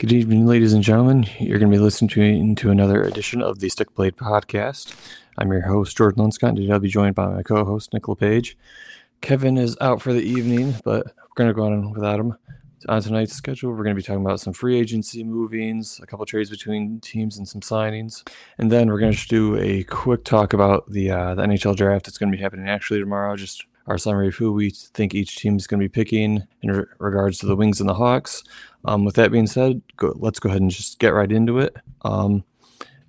Good evening, ladies and gentlemen. You're going to be listening to, another edition of the Stick Blade Podcast. I'm your host, Jordan Linscott, and today I'll be joined by my co host, Nicola Page. Kevin is out for the evening, but we're going to go on without him. On tonight's schedule, we're going to be talking about some free agency movings, a couple trades between teams, and some signings. And then we're going to do a quick talk about the, uh, the NHL draft that's going to be happening actually tomorrow. Just our summary of who we think each team is going to be picking in re- regards to the Wings and the Hawks. Um, with that being said, go, let's go ahead and just get right into it. Um,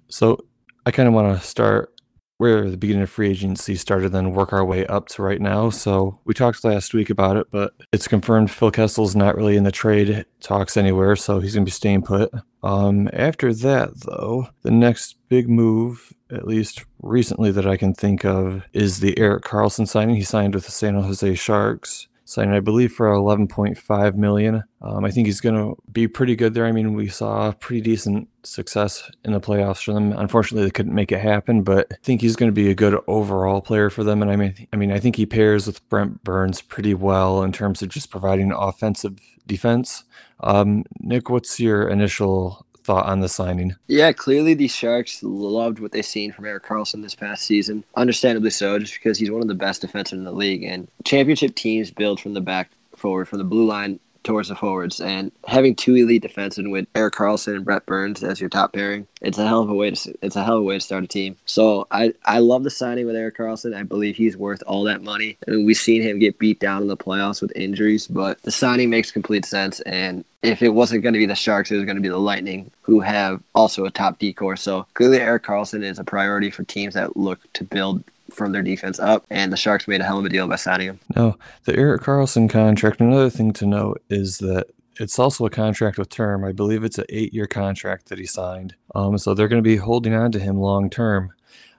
so I kind of want to start where the beginning of free agency started, then work our way up to right now. So we talked last week about it, but it's confirmed Phil Kessel's not really in the trade talks anywhere, so he's going to be staying put. Um, after that, though, the next big move, at least recently that I can think of, is the Erik Karlsson signing. He signed with the San Jose Sharks signing, I believe, for 11.5 million. Um, I think he's going to be pretty good there. I mean, we saw pretty decent success in the playoffs for them. Unfortunately, they couldn't make it happen, but I think he's going to be a good overall player for them. And I mean, I mean, I think he pairs with Brent Burns pretty well in terms of just providing offensive defense. Um, Nick, what's your initial thought on the signing? Yeah, clearly the Sharks loved what they seen from Erik Karlsson this past season. Understandably so, just because he's one of the best defensemen in the league. And championship teams build from the back forward, from the blue line towards the forwards. And having two elite defensemen with Erik Karlsson and Brent Burns as your top pairing, it's a hell of a way to it's a hell of a way to start a team. So I I love the signing with Erik Karlsson. I believe he's worth all that money. I mean, we've seen him get beat down in the playoffs with injuries, but the signing makes complete sense. And if it wasn't going to be the Sharks, it was going to be the Lightning, who have also a top decor. So clearly, Erik Karlsson is a priority for teams that look to build from their defense up, and the Sharks made a hell of a deal by signing him. No, the Erik Karlsson contract. Another thing to note is that it's also a contract with term. I believe it's an eight-year contract that he signed. Um, so they're going to be holding on to him long term.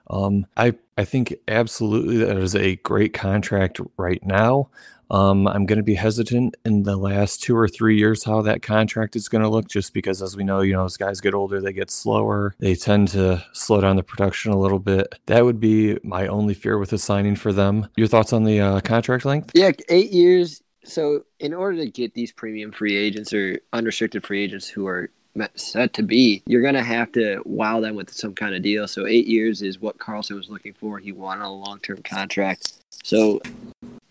Um, I I think absolutely that is a great contract right now. Um, I'm going to be hesitant in the last two or three years how that contract is going to look, just because, as we know, you know, as guys get older, they get slower. They tend to slow down the production a little bit. That would be my only fear with the signing for them. Your thoughts on the uh, contract length? Yeah, eight years. So, in order to get these premium free agents or unrestricted free agents who are set to be, you're going to have to wow them with some kind of deal. So, eight years is what Karlsson was looking for. He wanted a long term contract. So,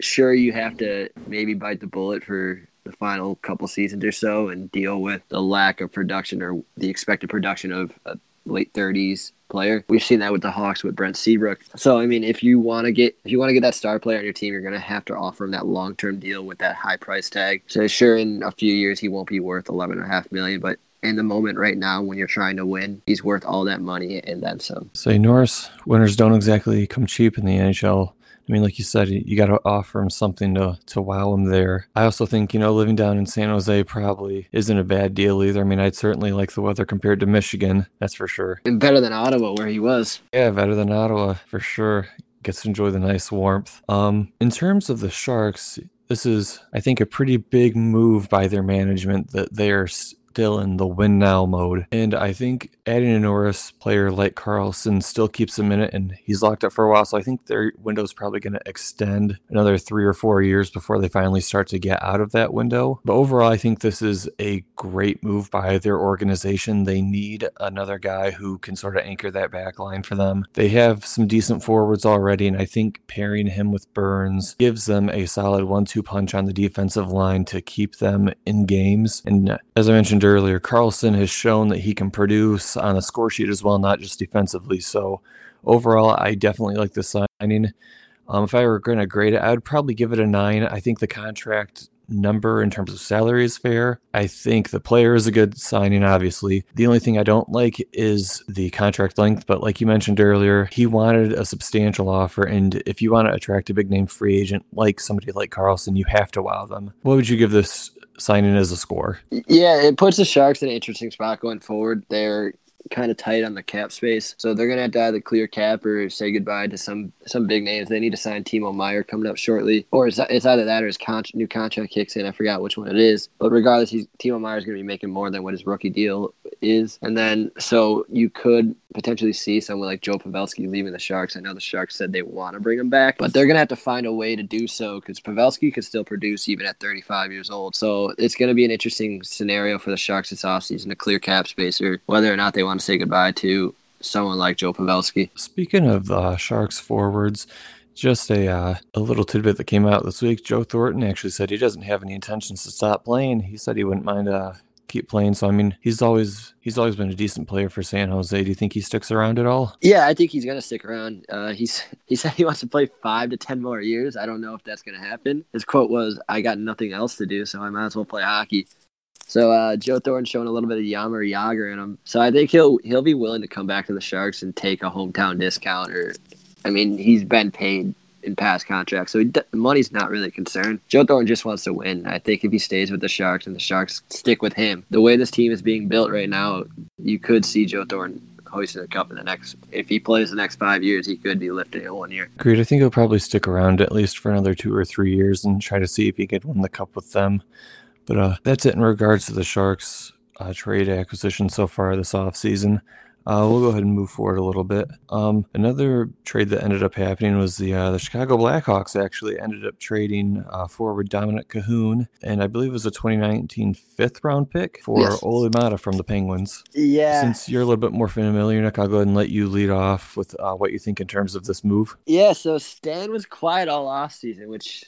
sure, you have to maybe bite the bullet for the final couple seasons or so and deal with the lack of production or the expected production of a late 30s player. We've seen that with the Hawks with Brent Seabrook. So I mean, if you want to get if you want to get that star player on your team, you're going to have to offer him that long term deal with that high price tag. So sure, in a few years he won't be worth eleven and a half million, but in the moment right now when you're trying to win, he's worth all that money and then some. Say Norris, winners don't exactly come cheap in the NHL. I mean, like you said, you got to offer him something to, to wow him there. I also think, you know, living down in San Jose probably isn't a bad deal either. I mean, I'd certainly like the weather compared to Michigan, that's for sure. And better than Ottawa, where he was. Yeah, better than Ottawa, for sure. Gets to enjoy the nice warmth. Um, in terms of the Sharks, this is, I think, a pretty big move by their management that they are still in the win now mode. And I think adding a Norris player like Karlsson still keeps him in it, and he's locked up for a while. So I think their window is probably going to extend another three or four years before they finally start to get out of that window. But overall, I think this is a great move by their organization. They need another guy who can sort of anchor that back line for them. They have some decent forwards already, and I think pairing him with Burns gives them a solid one two punch on the defensive line to keep them in games. And as I mentioned earlier, Karlsson has shown that he can produce on a score sheet as well, not just defensively. So overall, I definitely like the signing. Um, if I were going to grade it, I would probably give it a nine. I think the contract number in terms of salary is fair. I think the player is a good signing, obviously. The only thing I don't like is the contract length, but like you mentioned earlier, he wanted a substantial offer. And if you want to attract a big name free agent like somebody like Karlsson, you have to wow them. What would you give this signing as a score? Yeah, it puts the Sharks in an interesting spot going forward. They're kind of tight on the cap space, so they're gonna have to either clear cap or say goodbye to some some big names. They need to sign Timo Meier coming up shortly, or it's, it's either that or his con- new contract kicks in. I forgot which one it is, but regardless, he's, Timo is gonna be making more than what his rookie deal is, and then so you could potentially see someone like Joe Pavelski leaving the Sharks. I know the Sharks said they want to bring him back, but they're gonna have to find a way to do so because Pavelski could still produce even at 35 years old. So it's gonna be an interesting scenario for the Sharks this offseason to clear cap space or whether or not they want to say goodbye to someone like Joe Pavelski. Speaking of uh, Sharks forwards, just a uh, a little tidbit that came out this week. Joe Thornton actually said he doesn't have any intentions to stop playing. He said he wouldn't mind uh, keep playing. So I mean, he's always he's always been a decent player for San Jose. Do you think he sticks around at all? Yeah, I think he's gonna stick around. Uh, he's he said he wants to play five to ten more years. I don't know if that's gonna happen. His quote was, "I got nothing else to do, so I might as well play hockey." So uh, Joe Thornton's showing a little bit of Jaromir Jagr in him. So I think he'll he'll be willing to come back to the Sharks and take a hometown discount. Or, I mean, he's been paid in past contracts, so he, money's not really a concern. Joe Thornton just wants to win. I think if he stays with the Sharks and the Sharks stick with him, the way this team is being built right now, you could see Joe Thornton hoisting a cup in the next. If he plays the next five years, he could be lifting it one year. Agreed. I think he'll probably stick around at least for another two or three years and try to see if he can win the cup with them. But uh, that's it in regards to the Sharks uh, trade acquisition so far this offseason. Uh, we'll go ahead and move forward a little bit. Um, another trade that ended up happening was the uh, the Chicago Blackhawks actually ended up trading uh, forward Dominik Kahun, and I believe it was a 2019 fifth round pick for yes. Olli Maatta from the Penguins. Yeah. Since you're a little bit more familiar, Nick, I'll go ahead and let you lead off with uh, what you think in terms of this move. Yeah, so Stan was quiet all off season, which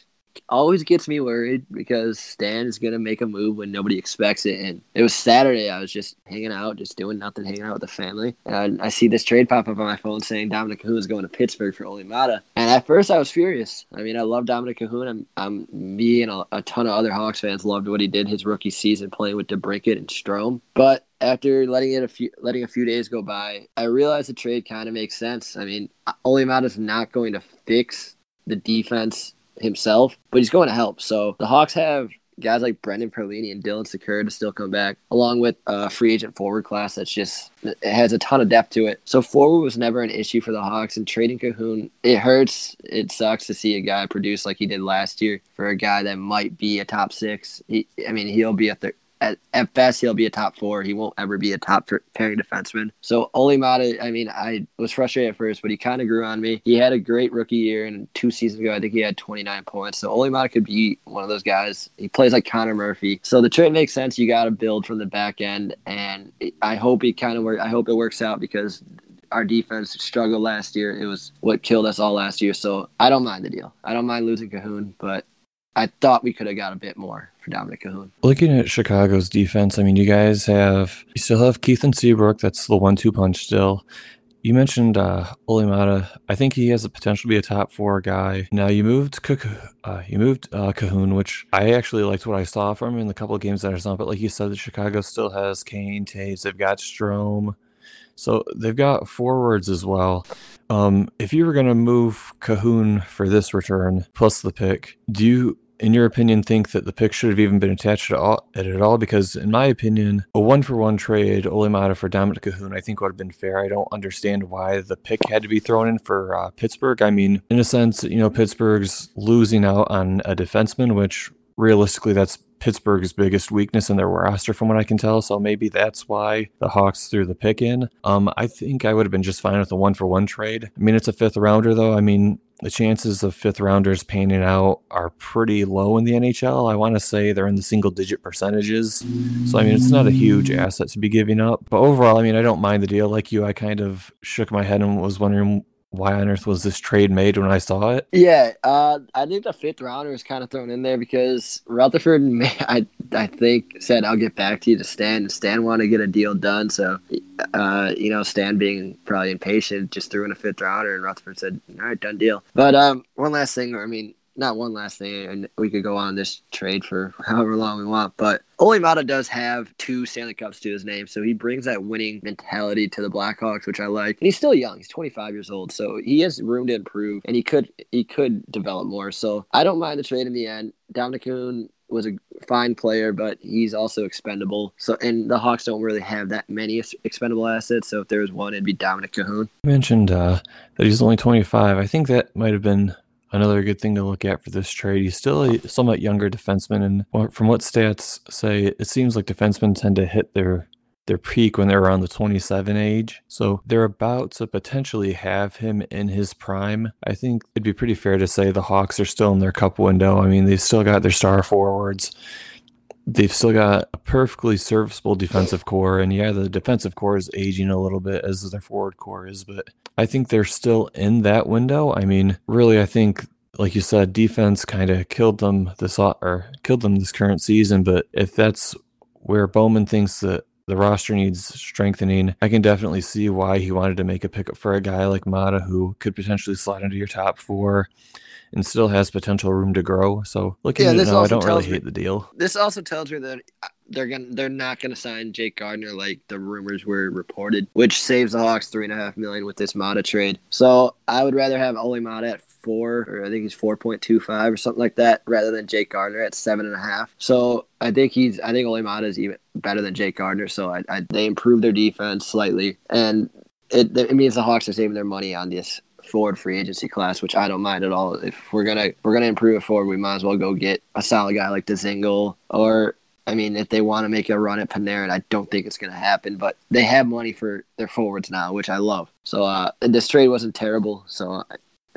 always gets me worried because Stan is gonna make a move when nobody expects it. And it was Saturday. I was just hanging out, just doing nothing, hanging out with the family, and I see this trade pop up on my phone saying Dominik Kahun is going to Pittsburgh for Olli Maatta. And at first, I was furious. I mean, I love Dominik Kahun. I'm, I'm me and a, a ton of other Hawks fans loved what he did his rookie season playing with DeBrincat and Strome. But after letting it a few letting a few days go by, I realized the trade kind of makes sense. I mean, Olli Maatta is not going to fix the defense himself, but he's going to help. So the Hawks have guys like Brendan Perlini and Dylan Sikura to still come back, along with a free agent forward class that's just has a ton of depth to it. So forward was never an issue for the Hawks, and trading Kahun it hurts. It sucks to see a guy produce like he did last year for a guy that might be a top six. He, I mean, he'll be a third at, at best he'll be a top four. He won't ever be a top pairing defenseman. So Olli Maatta, I mean, I was frustrated at first, but he kind of grew on me. He had a great rookie year, and two seasons ago, I think he had 29 points. So Olli Maatta could be one of those guys. He plays like Connor Murphy. So the trade makes sense. You got to build from the back end, and I hope he kind of work. I hope it works out because our defense struggled last year. It was what killed us all last year. So I don't mind the deal. I don't mind losing Kahun, but I thought we could have got a bit more for Dominik Kahun. Looking at Chicago's defense, I mean, you guys have you still have Keith and Seabrook. That's the one-two punch still. You mentioned uh, Olli Maatta. I think he has the potential to be a top four guy. Now you moved uh, you moved uh, Kahun, which I actually liked what I saw from him in the couple of games that I saw. But like you said, the Chicago still has Kane, Toews. They've got Strome. So they've got forwards as well. Um, if you were going to move Kahun for this return plus the pick, do you in your opinion, think that the pick should have even been attached at all? At all? Because in my opinion, a one for one trade, Olli Maatta for Dominik Kahun, I think would have been fair. I don't understand why the pick had to be thrown in for uh, Pittsburgh. I mean, in a sense, you know, Pittsburgh's losing out on a defenseman, which realistically, that's Pittsburgh's biggest weakness in their roster, from what I can tell. So maybe that's why the Hawks threw the pick in. Um, I think I would have been just fine with a one for one trade. I mean, it's a fifth rounder, though. I mean, the chances of fifth rounders panning out are pretty low in the NHL. I want to say they're in the single digit percentages. So, I mean, it's not a huge asset to be giving up. But overall, I mean, I don't mind the deal. Like you, I kind of shook my head and was wondering why on earth was this trade made when I saw it? Yeah, uh, I think the fifth rounder was kind of thrown in there because Rutherford, I I think, said I'll get back to you to Stan, Stan wanted to get a deal done. So, uh, you know, Stan being probably impatient, just threw in a fifth rounder, and Rutherford said, "All right, done deal." But um, one last thing, I mean, not one last thing, and we could go on this trade for however long we want, but Olli Maatta does have two Stanley Cups to his name, so he brings that winning mentality to the Blackhawks, which I like. And he's still young; he's 25 years old, so he has room to improve, and he could he could develop more. So I don't mind the trade in the end. To was a fine player, but he's also expendable. So, and the Hawks don't really have that many expendable assets. So, if there was one, it'd be Dominik Kahun. You mentioned uh, that he's only 25. I think that might have been another good thing to look at for this trade. He's still a somewhat younger defenseman, and from what stats say, it seems like defensemen tend to hit their their peak when they're around the 27 age. So they're about to potentially have him in his prime. I think it'd be pretty fair to say the Hawks are still in their cup window. I mean, they've still got their star forwards. They've still got a perfectly serviceable defensive core. And yeah, the defensive core is aging a little bit as their forward core is, but I think they're still in that window. I mean, really, I think like you said, defense kind of killed them this or killed them this current season. But if that's where Bowman thinks that the roster needs strengthening. I can definitely see why he wanted to make a pickup for a guy like Maatta who could potentially slide into your top four and still has potential room to grow. So looking yeah, at it now, I don't really me, hate the deal. This also tells me that uh, they're gonna they're not gonna sign Jake Gardiner like the rumors were reported, which saves the Hawks three and a half million with this Maatta trade. So I would rather have Olli Maatta at four, or I think he's four point two five or something like that, rather than Jake Gardiner at seven and a half. So I think he's I think Olli Maatta is even better than Jake Gardiner. So I, I, they improved their defense slightly, and it, it means the Hawks are saving their money on this forward free agency class, which I don't mind at all. If we're gonna we're gonna improve it forward, we might as well go get a solid guy like Dzingel or I mean, if they want to make a run at Panarin, I don't think it's going to happen. But they have money for their forwards now, which I love. So uh, this trade wasn't terrible. So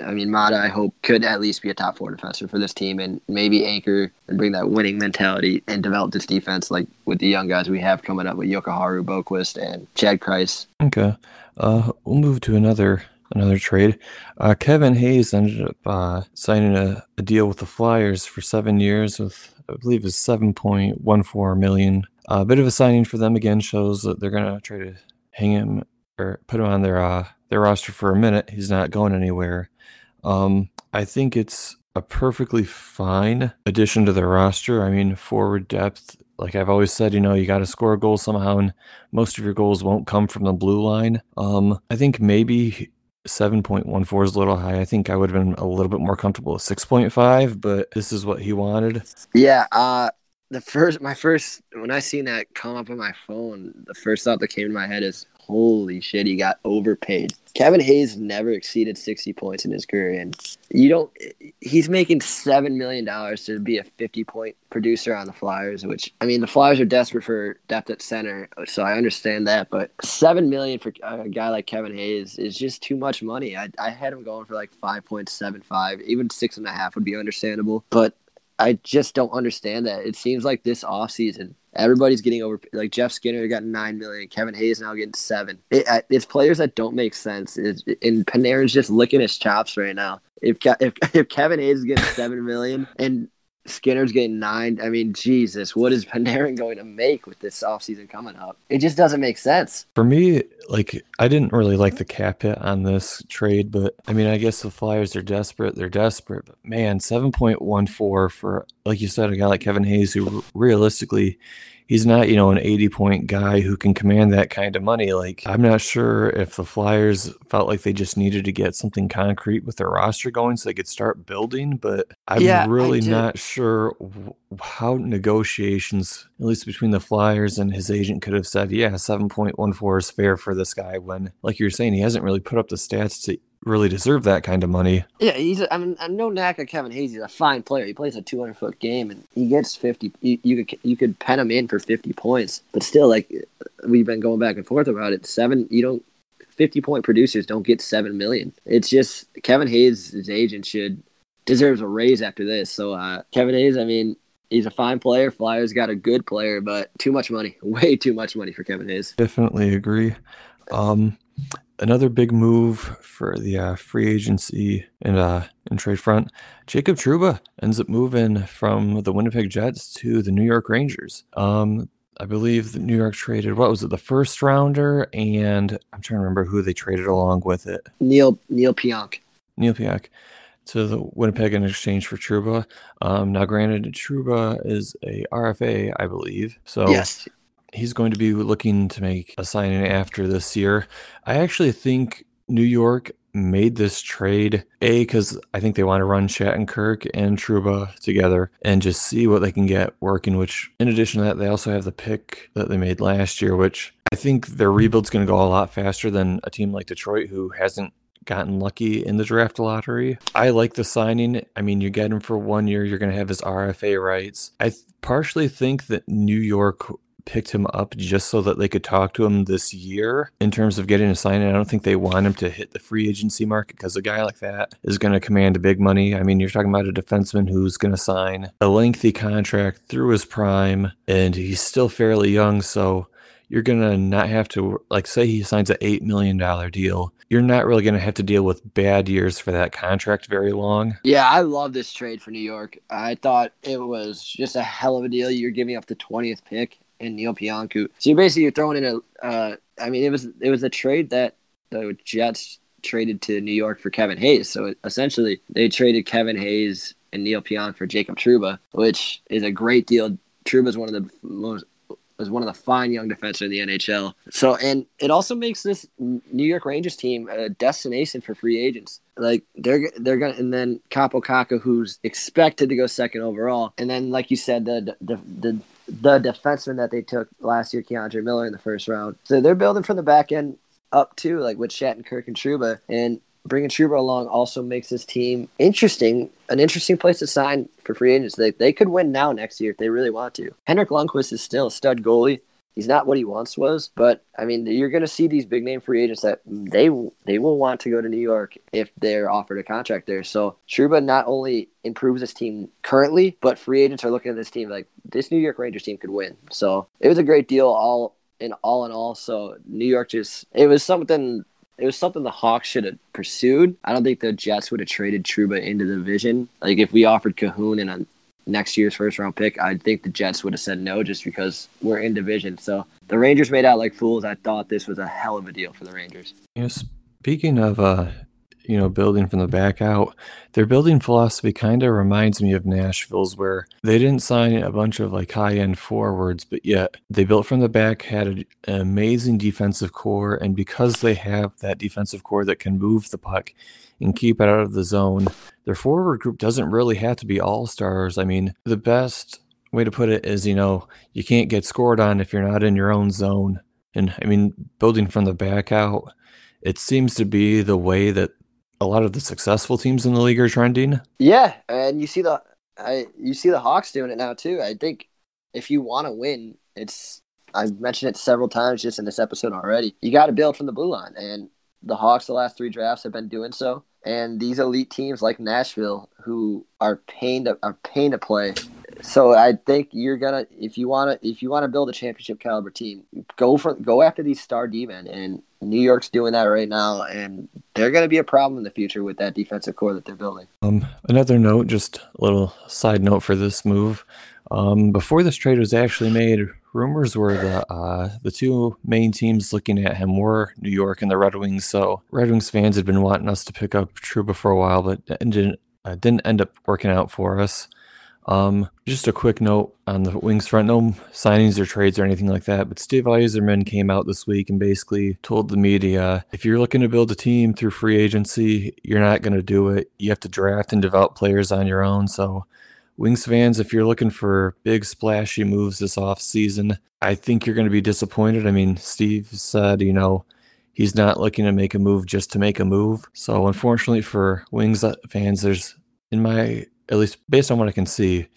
I mean, Maatta, I hope could at least be a top four defender for this team, and maybe anchor and bring that winning mentality and develop this defense like with the young guys we have coming up with Jokiharju, Boqvist, and Chad Krys. Okay, uh, we'll move to another another trade. Uh, Kevin Hayes ended up uh, signing a, a, deal with the Flyers for seven years with, I believe, is seven point one four million. A bit of a signing for them again shows that they're going to try to hang him or put him on their uh, their roster for a minute. He's not going anywhere. Um, I think it's a perfectly fine addition to the roster. I mean, forward depth like I've always said, you know, you got to score a goal somehow, and most of your goals won't come from the blue line. Um, I think maybe 7.14 is a little high. I think I would have been a little bit more comfortable with 6.5, but this is what he wanted. Yeah. Uh, the first, my first, when I seen that come up on my phone, the first thought that came to my head is, holy shit, he got overpaid. Kevin Hayes never exceeded 60 points in his career, and you don't. He's making seven million dollars to be a 50 point producer on the Flyers, which I mean, the Flyers are desperate for depth at center, so I understand that. But seven million for a guy like Kevin Hayes is just too much money. I, I had him going for like 5.75, even six and a half would be understandable, but I just don't understand that. It seems like this offseason, everybody's getting over. Like Jeff Skinner got nine million, Kevin Hayes now getting seven. It, it's players that don't make sense. And Panarin's just licking his chops right now. If if if Kevin Hayes is getting seven million and Skinner's getting nine. I mean, Jesus, what is Panarin going to make with this offseason coming up? It just doesn't make sense. For me, like, I didn't really like the cap hit on this trade, but I mean, I guess the Flyers are desperate. They're desperate, but man, 7.14 for, like you said, a guy like Kevin Hayes, who realistically, he's not, you know, an 80 point guy who can command that kind of money. Like, I'm not sure if the Flyers felt like they just needed to get something concrete with their roster going so they could start building, but I'm yeah, really not sure how negotiations, at least between the Flyers and his agent, could have said, yeah, 7.14 is fair for this guy when, like you're saying, he hasn't really put up the stats to really deserve that kind of money. Yeah, he's. I mean, I'm no knack at Kevin Hayes. He's a fine player. He plays a 200 foot game, and he gets 50. You, you could you could pen him in for 50 points, but still, like we've been going back and forth about it. Seven, you don't. 50 point producers don't get seven million. It's just Kevin Hayes' his agent should deserves a raise after this. So uh, Kevin Hayes, I mean, he's a fine player. Flyers got a good player, but too much money, way too much money for Kevin Hayes. Definitely agree. Um, another big move for the uh, free agency and uh, and trade front. Jacob Trouba ends up moving from the Winnipeg Jets to the New York Rangers. Um, I believe the New York traded what was it, the first rounder, and I'm trying to remember who they traded along with it. Neil Neil Pionk. Neil Pionk to the Winnipeg in exchange for Trouba. Um, now, granted, Trouba is a RFA, I believe. So yes, he's going to be looking to make a signing after this year. I actually think New York made this trade a because I think they want to run Shattenkirk and Trouba together and just see what they can get working. Which, in addition to that, they also have the pick that they made last year, which I think their rebuild's going to go a lot faster than a team like Detroit, who hasn't gotten lucky in the draft lottery. I like the signing. I mean, you get him for one year, you're going to have his RFA rights. I th- partially think that New York picked him up just so that they could talk to him this year in terms of getting a sign. And I don't think they want him to hit the free agency market because a guy like that is going to command big money. I mean, you're talking about a defenseman who's going to sign a lengthy contract through his prime, and he's still fairly young. So you're going to not have to, like, say he signs an $8 million deal. You're not really going to have to deal with bad years for that contract very long. Yeah, I love this trade for New York. I thought it was just a hell of a deal. You're giving up the 20th pick and Neil Pionku. So you're basically you're throwing in a. Uh, I mean, it was it was a trade that the Jets traded to New York for Kevin Hayes. So essentially, they traded Kevin Hayes and Neil Pionk for Jacob Trouba, which is a great deal. Trouba is one of the most was one of the fine young defensemen in the NHL. So, and it also makes this New York Rangers team a destination for free agents. Like they're they're gonna, and then Kakko, who's expected to go second overall, and then like you said, the the the, the defenseman that they took last year, K'Andre Miller, in the first round. So they're building from the back end up too, like with Shattenkirk and Trouba, and bringing Trouba along also makes this team interesting, an interesting place to sign for free agents. They, they could win now next year if they really want to. Henrik Lundqvist is still a stud goalie. He's not what he once was, but I mean, you're going to see these big name free agents that they they will want to go to New York if they're offered a contract there. So Trouba not only improves this team currently, but free agents are looking at this team like this New York Rangers team could win. So it was a great deal all in all in all. So New York just it was something it was something the Hawks should have pursued. I don't think the Jets would have traded Trouba into the division. Like if we offered Kahun and next year's first round pick, I think the Jets would have said no just because we're in division. So the Rangers made out like fools. I thought this was a hell of a deal for the Rangers. You know, speaking of uh, you know, building from the back out. Their building philosophy kind of reminds me of Nashville's, where they didn't sign a bunch of like high end forwards, but yet they built from the back, had an amazing defensive core, and because they have that defensive core that can move the puck and keep it out of the zone, their forward group doesn't really have to be all stars. I mean, the best way to put it is, you know, you can't get scored on if you're not in your own zone. And I mean, building from the back out, it seems to be the way that a lot of the successful teams in the league are trending. Yeah, and you see the I you see the Hawks doing it now too. I think if you want to win, it's I've mentioned it several times just in this episode already. You got to build from the blue line, and the Hawks the last three drafts have been doing so. And these elite teams like Nashville, who are pain to are pain to play, so I think you're gonna if you wanna if you wanna build a championship caliber team, go for go after these star D men, and New York's doing that right now, and they're gonna be a problem in the future with that defensive core that they're building. Um, another note, just a little side note for this move. Um, before this trade was actually made, rumors were that uh, the two main teams looking at him were New York and the Red Wings. So Red Wings fans had been wanting us to pick up Trouba for a while, but didn't uh, didn't end up working out for us. Um, just a quick note on the Wings front, no signings or trades or anything like that, but Steve Yzerman came out this week and basically told the media if you're looking to build a team through free agency, you're not going to do it. You have to draft and develop players on your own. So, Wings fans, if you're looking for big splashy moves this off season, I think you're going to be disappointed. I mean, Steve said, you know, he's not looking to make a move just to make a move. So, unfortunately for Wings fans, there's in my at least based on what I can see,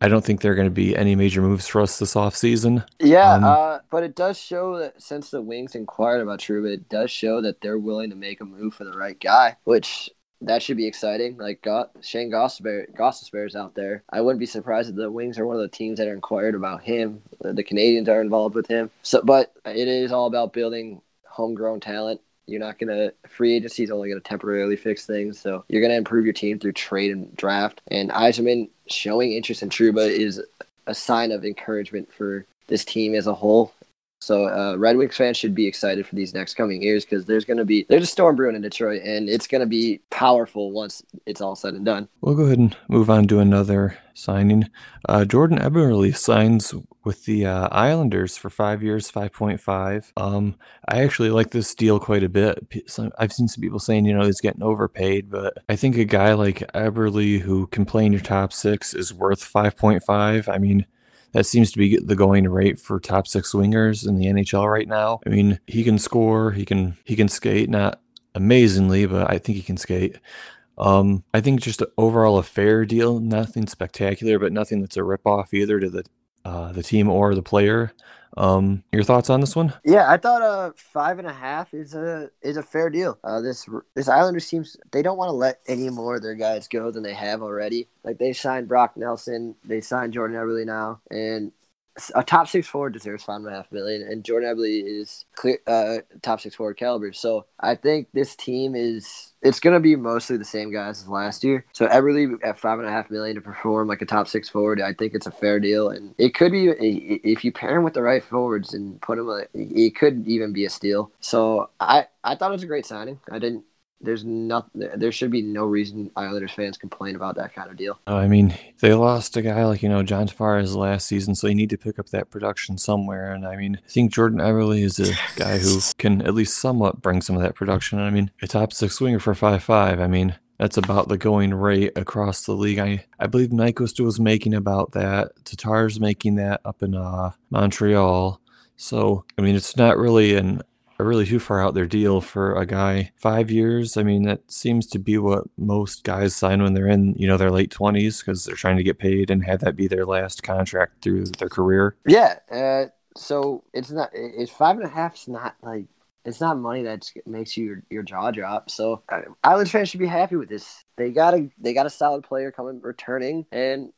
I don't think there are going to be any major moves for us this off season. Yeah, um, uh, but it does show that since the Wings inquired about Trouba, it does show that they're willing to make a move for the right guy, which that should be exciting. Like Shane Gostisbehere is out there. I wouldn't be surprised if the Wings are one of the teams that are inquired about him. The, the Canadiens are involved with him. So, but it is all about building homegrown talent. You're not to, free agency is only to temporarily fix things. So you're to improve your team through trade and draft. And Yzerman showing interest in Trouba is a sign of encouragement for this team as a whole. So uh, Red Wings fans should be excited for these next coming years because there's going to be there's a storm brewing in Detroit, and it's going to be powerful once it's all said and done. We'll go ahead and move on to another signing. Uh, Jordan Eberle signs with the uh, Islanders for five years, five point five. Um, I actually like this deal quite a bit. I've seen some people saying you know he's getting overpaid, but I think a guy like Eberle who can play in your top six is worth five point five. I mean that seems to be the going rate for top six wingers in the NHL right now. I mean, he can score, he can he can skate, not amazingly, but I think he can skate. Um, I think just overall a fair deal, nothing spectacular, but nothing that's a ripoff either to the uh, the team or the player. Um, your thoughts on this one? Yeah, I thought uh five and a half is a is a fair deal. Uh, this this Islanders seems they don't want to let any more of their guys go than they have already. Like they signed Brock Nelson, they signed Jordan Eberle now, and a top six forward deserves five and a half million, and Jordan Eberle is clear uh, top six forward caliber. So I think this team is it's going to be mostly the same guys as last year. So Eberle at five and a half million to perform like a top six forward, I think it's a fair deal, and it could be if you pair him with the right forwards and put him, it could even be a steal. So I I thought it was a great signing. I didn't there's not there should be no reason Islanders fans complain about that kind of deal. I mean, they lost a guy like you know John Tavares last season, so you need to pick up that production somewhere. And I mean, I think Jordan Eberle is a guy who can at least somewhat bring some of that production. I mean, a top six swinger for five five. I mean, that's about the going rate across the league. I I believe Nyquist was making about that. Tatar's making that up in uh, Montreal. So I mean, it's not really an a really too far out their deal for a guy. Five years, I mean, that seems to be what most guys sign when they're in, you know, their late 20s because they're trying to get paid and have that be their last contract through their career. Yeah. Uh, so it's not, it's five and a half is not like, it's not money that makes you your, your jaw drop. So uh, Islanders fans should be happy with this. They got a they got a solid player coming returning, and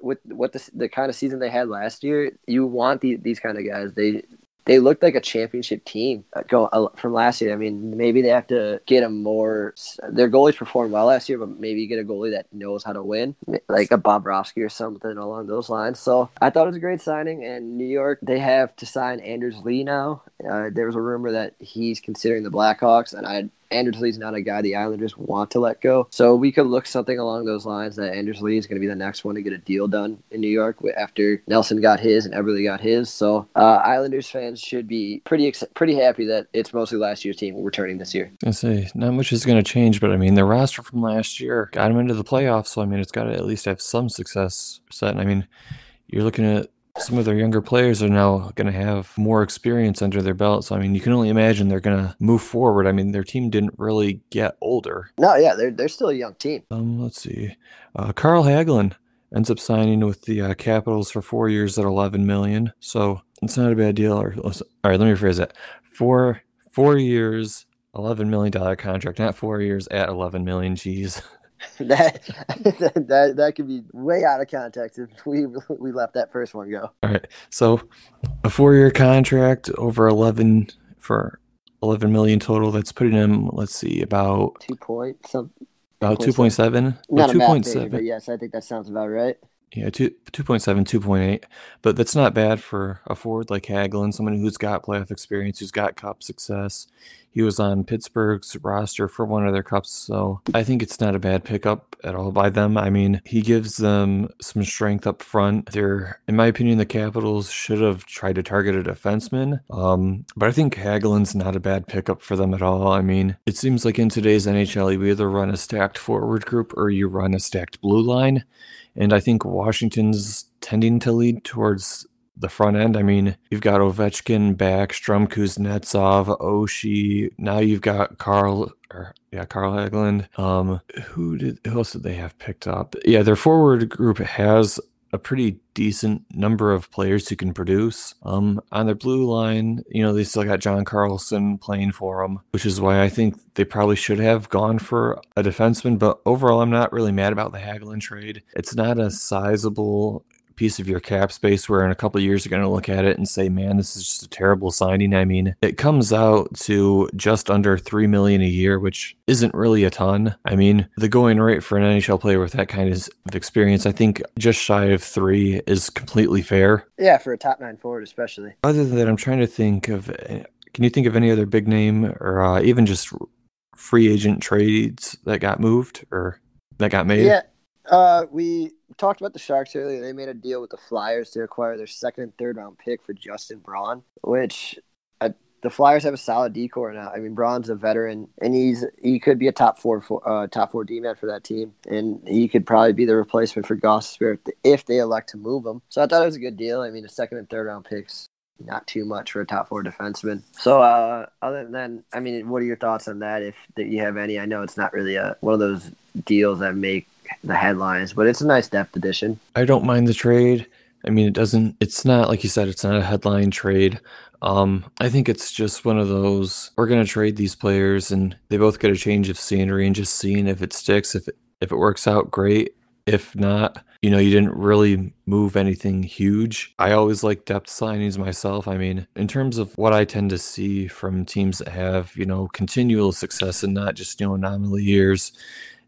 with what the the kind of season they had last year, you want the, these kind of guys. They they looked like a championship team uh, go uh, from last year. I mean, maybe they have to get a more. Their goalies performed well last year, but maybe get a goalie that knows how to win, like a Bobrovsky or something along those lines. So I thought it was a great signing. And New York, they have to sign Anders Lee now. Uh, there was a rumor that he's considering the Blackhawks, and I Anders Lee's not a guy the Islanders want to let go. So we could look something along those lines that Anders Lee is going to be the next one to get a deal done in New York after Nelson got his and Eberle got his. So uh, Islanders fans should be pretty ex- pretty happy that it's mostly last year's team returning this year. I say not much is going to change, but I mean the roster from last year got them into the playoffs, so I mean it's got to at least have some success set. And I mean you're looking at some of their younger players are now going to have more experience under their belt. So, I mean, you can only imagine they're going to move forward. I mean, their team didn't really get older. No, yeah, they're, they're still a young team. Um, let's see. Uh, Carl Hagelin ends up signing with the uh, Capitals for four years at 11 million. So it's not a bad deal. Or, all right, let me rephrase that. Four, four years, $11 million contract, not four years at 11 million. Jeez. that that that could be way out of context if we we let that first one go. All right. So a four year contract over eleven for eleven million total. That's putting him. Let's see about two point some. About two point seven. Not two point seven. But yes, I think that sounds about right. Yeah, two, 2.7, 2.8. But that's not bad for a forward like Hagelin, someone who's got playoff experience, who's got cup success. He was on Pittsburgh's roster for one of their cups, so I think it's not a bad pickup at all by them. I mean, he gives them some strength up front. They're, in my opinion, the Capitals should have tried to target a defenseman, um, but I think Hagelin's not a bad pickup for them at all. I mean, it seems like in today's NHL, you either run a stacked forward group or you run a stacked blue line, and I think Washington's tending to lead towards the front end. I mean, you've got Ovechkin, Backstrom, Kuznetsov, Oshie. Now you've got Carl, or yeah, Carl Hagelin. Um, who did who else did they have picked up? Yeah, their forward group has a pretty decent number of players who can produce. Um, on their blue line, you know, they still got John Carlson playing for them, which is why I think they probably should have gone for a defenseman. But overall, I'm not really mad about the Hagelin trade. It's not a sizable piece of your cap space where in a couple years you're going to look at it and say, man, this is just a terrible signing. I mean, it comes out to just under 3 million a year, which isn't really a ton. I mean, the going rate for an NHL player with that kind of experience, I think just shy of 3 is completely fair. Yeah, for a top 9 forward especially. Other than that, I'm trying to think of can you think of any other big name or uh, even just free agent trades that got moved or that got made? Yeah. Uh, we talked about the Sharks earlier. They made a deal with the Flyers to acquire their second and third round pick for Justin Braun, which uh, the Flyers have a solid decor now. I mean, Braun's a veteran, and he's he could be a top four, uh, top four D man for that team, and he could probably be the replacement for Gostisbehere if they elect to move him. So I thought it was a good deal. I mean, a second and third round picks not too much for a top four defenseman. So, uh, other than I mean, what are your thoughts on that? If that you have any, I know it's not really a one of those deals that make the headlines, but it's a nice depth addition. I don't mind the trade. I mean, it doesn't. It's not like you said. It's not a headline trade. Um, I think it's just one of those. We're gonna trade these players, and they both get a change of scenery, and just seeing if it sticks. If it, if it works out, great. If not, you know, you didn't really move anything huge. I always like depth signings myself. I mean, in terms of what I tend to see from teams that have, you know, continual success and not just, you know, nominal years,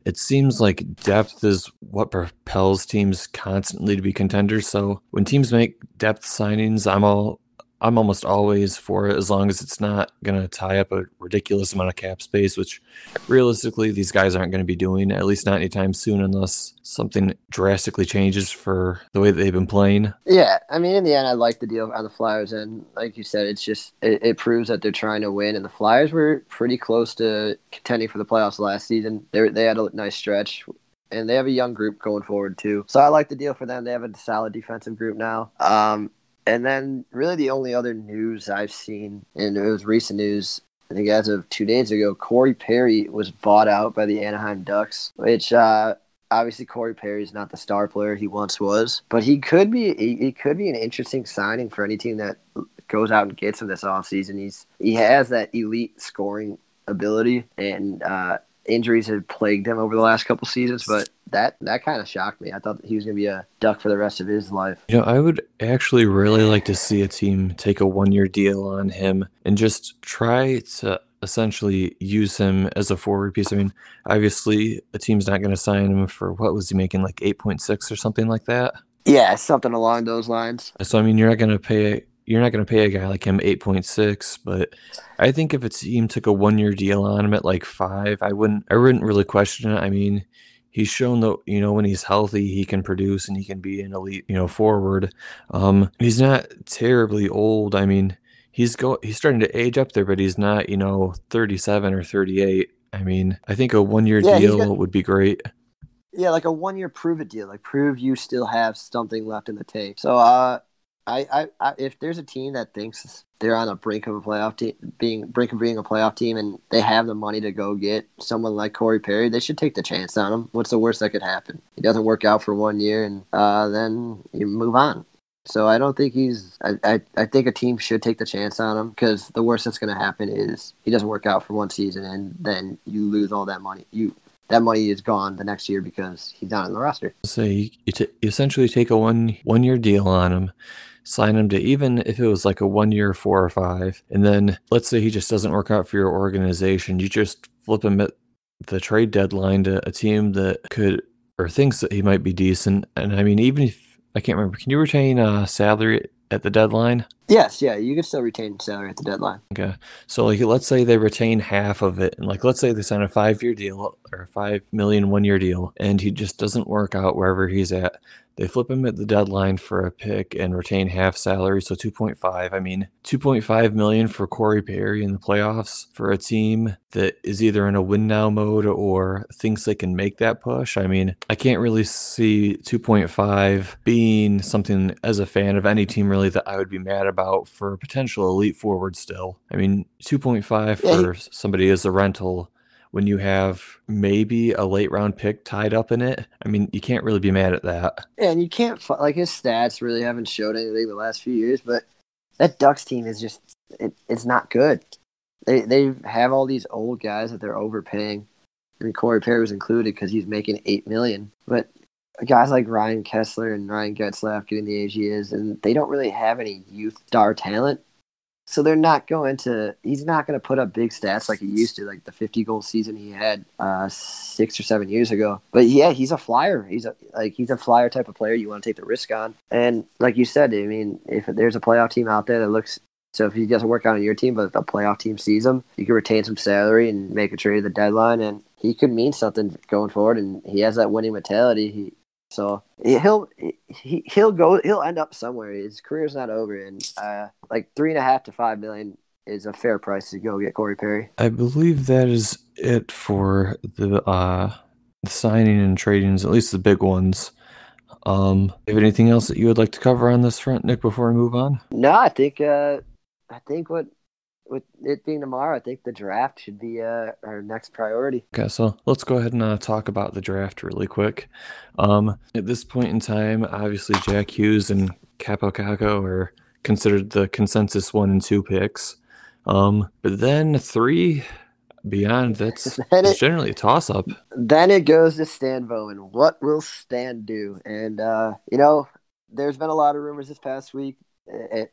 it seems like depth is what propels teams constantly to be contenders. So when teams make depth signings, I'm all I'm almost always for it as long as it's not going to tie up a ridiculous amount of cap space, which realistically these guys aren't going to be doing, at least not anytime soon, unless something drastically changes for the way that they've been playing. Yeah, I mean, in the end, I like the deal on the Flyers, and like you said, it's just it, it proves that they're trying to win. And the Flyers were pretty close to contending for the playoffs last season. They they had a nice stretch and they have a young group going forward too. So I like the deal for them. They have a solid defensive group now. Um, and then, really, the only other news I've seen, and it was recent news, I think as of two days ago, Corey Perry was bought out by the Anaheim Ducks, which uh, obviously Corey Perry is not the star player he once was, but he could be he, he could be an interesting signing for any team that goes out and gets him this offseason. He's he has that elite scoring ability, and uh, injuries have plagued him over the last couple seasons, but that that kind of shocked me. I thought he was going to be a duck for the rest of his life. You know, I would actually really like to see a team take a one-year deal on him and just try to essentially use him as a forward piece. I mean, obviously, a team's not going to sign him for what was he making like 8.6 or something like that. Yeah, something along those lines. So I mean, you're not going to pay you're not going to pay a guy like him 8.6 but i think if a team took a one year deal on him at like five i wouldn't i wouldn't really question it i mean he's shown that you know when he's healthy he can produce and he can be an elite you know forward um he's not terribly old i mean he's go he's starting to age up there but he's not you know 37 or 38 i mean i think a one year yeah, deal got- would be great yeah, like a one year prove it deal. Like prove you still have something left in the tape. So uh I, I, I, if there's a team that thinks they're on a brink of a playoff team, being brink of being a playoff team, and they have the money to go get someone like Corey Perry, they should take the chance on him. What's the worst that could happen? He doesn't work out for one year, and uh, then you move on. So I don't think he's. I, I, I think a team should take the chance on him because the worst that's going to happen is he doesn't work out for one season, and then you lose all that money. You that money is gone the next year because he's not in the roster. So you, you, t- you essentially take a one one year deal on him sign him to even if it was like a one year four or five and then let's say he just doesn't work out for your organization you just flip him at the trade deadline to a team that could or thinks that he might be decent and i mean even if i can't remember can you retain a salary at the deadline? Yes yeah you can still retain salary at the deadline. Okay so like let's say they retain half of it and like let's say they sign a five year deal or a five million one year deal and he just doesn't work out wherever he's at they flip him at the deadline for a pick and retain half salary, so 2.5. I mean, 2.5 million for Corey Perry in the playoffs for a team that is either in a win now mode or thinks they can make that push. I mean, I can't really see 2.5 being something as a fan of any team really that I would be mad about for a potential elite forward still. I mean, 2.5 for somebody as a rental when you have maybe a late round pick tied up in it. I mean, you can't really be mad at that. Yeah, and you can't like his stats really haven't showed anything the last few years, but that Ducks team is just it, it's not good. They they have all these old guys that they're overpaying. I mean, Corey Perry was included because he's making eight million, but guys like Ryan Kesler and Ryan Getzlaf getting the age he is, and they don't really have any youth star talent. So they're not going to. He's not going to put up big stats like he used to, like the 50 goal season he had uh, six or seven years ago. But yeah, he's a flyer. He's a like he's a flyer type of player you want to take the risk on. And like you said, I mean, if there's a playoff team out there that looks so if he doesn't work out on your team, but the playoff team sees him, you can retain some salary and make a trade at the deadline, and he could mean something going forward. And he has that winning mentality. He so he'll he, he'll go he'll end up somewhere. His career's not over, and uh, like three and a half to five million is a fair price to go get Corey Perry. I believe that is it for the uh the signing and tradings, at least the big ones. Um, have anything else that you would like to cover on this front, Nick, before we move on? No, I think uh, I think what with it being tomorrow, I think the draft should be uh, our next priority. Okay, so let's go ahead and uh, talk about the draft really quick. Um, at this point in time, obviously Jack Hughes and Kaapo Kakko are considered the consensus one and two picks. Um, but then three beyond that's it, generally a toss up. Then it goes to Stan Bowman. What will Stan do? And uh, you know, there's been a lot of rumors this past week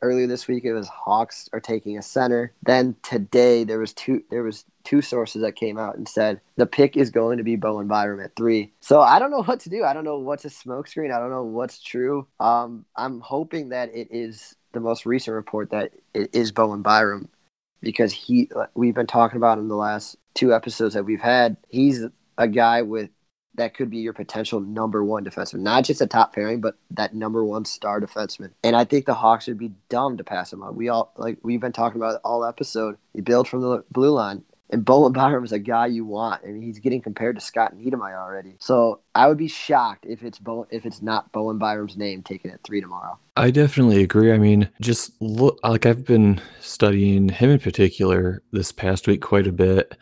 earlier this week it was Hawks are taking a center. Then today there was two there was two sources that came out and said the pick is going to be Bowen Byram at three. So I don't know what to do. I don't know what's a smokescreen. I don't know what's true. Um, I'm hoping that it is the most recent report that it is Bowen Byram because he we've been talking about in the last two episodes that we've had. He's a guy with that could be your potential number one defenseman. Not just a top pairing, but that number one star defenseman. And I think the Hawks would be dumb to pass him up. We all like we've been talking about it all episode. You build from the blue line. And Bowen Byram is a guy you want, I and he's getting compared to Scott Niedermayer already. So I would be shocked if it's Bo- if it's not Bowen Byram's name taken at three tomorrow. I definitely agree. I mean, just look like I've been studying him in particular this past week quite a bit,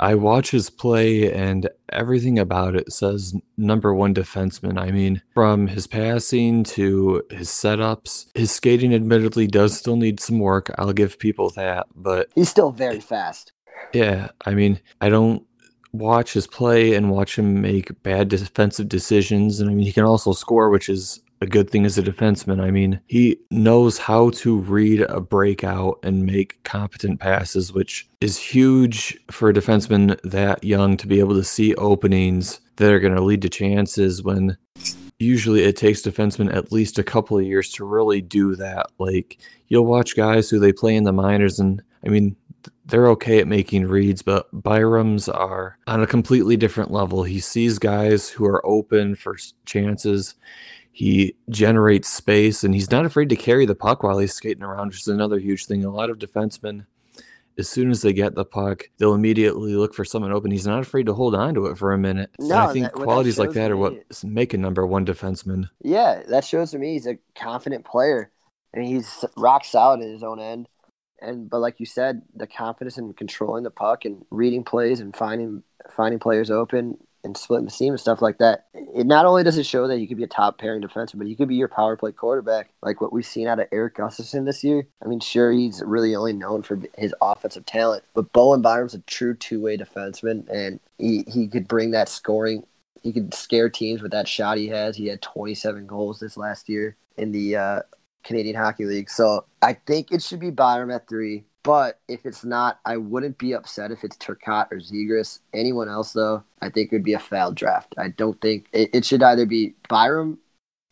I watch his play and everything about it says number one defenseman. I mean, from his passing to his setups, his skating admittedly does still need some work. I'll give people that, but he's still very fast. Yeah, I mean, I don't watch his play and watch him make bad defensive decisions. And I mean, he can also score, which is a good thing as a defenseman. I mean, he knows how to read a breakout and make competent passes, which is huge for a defenseman that young to be able to see openings that are going to lead to chances when usually it takes defensemen at least a couple of years to really do that. Like you'll watch guys who they play in the minors and I mean they're okay at making reads, but Byram's are on a completely different level. He sees guys who are open for chances he generates space and he's not afraid to carry the puck while he's skating around, which is another huge thing. A lot of defensemen, as soon as they get the puck, they'll immediately look for someone open. He's not afraid to hold on to it for a minute. No, and I think that, qualities that like that are what make a number one defenseman. Yeah, that shows to me he's a confident player and he's rock solid in his own end. And but like you said, the confidence in controlling the puck and reading plays and finding finding players open and splitting the seam and stuff like that. It not only does it show that you could be a top pairing defenseman, but you could be your power play quarterback, like what we've seen out of Erik Gustafsson this year. I mean, sure, he's really only known for his offensive talent, but Bowen Byram's a true two way defenseman, and he, he could bring that scoring. He could scare teams with that shot he has. He had 27 goals this last year in the uh, Canadian Hockey League. So I think it should be Byram at three. But if it's not, I wouldn't be upset if it's Turcotte or Zegras. Anyone else, though, I think it would be a foul draft. I don't think it, it should either be Byram,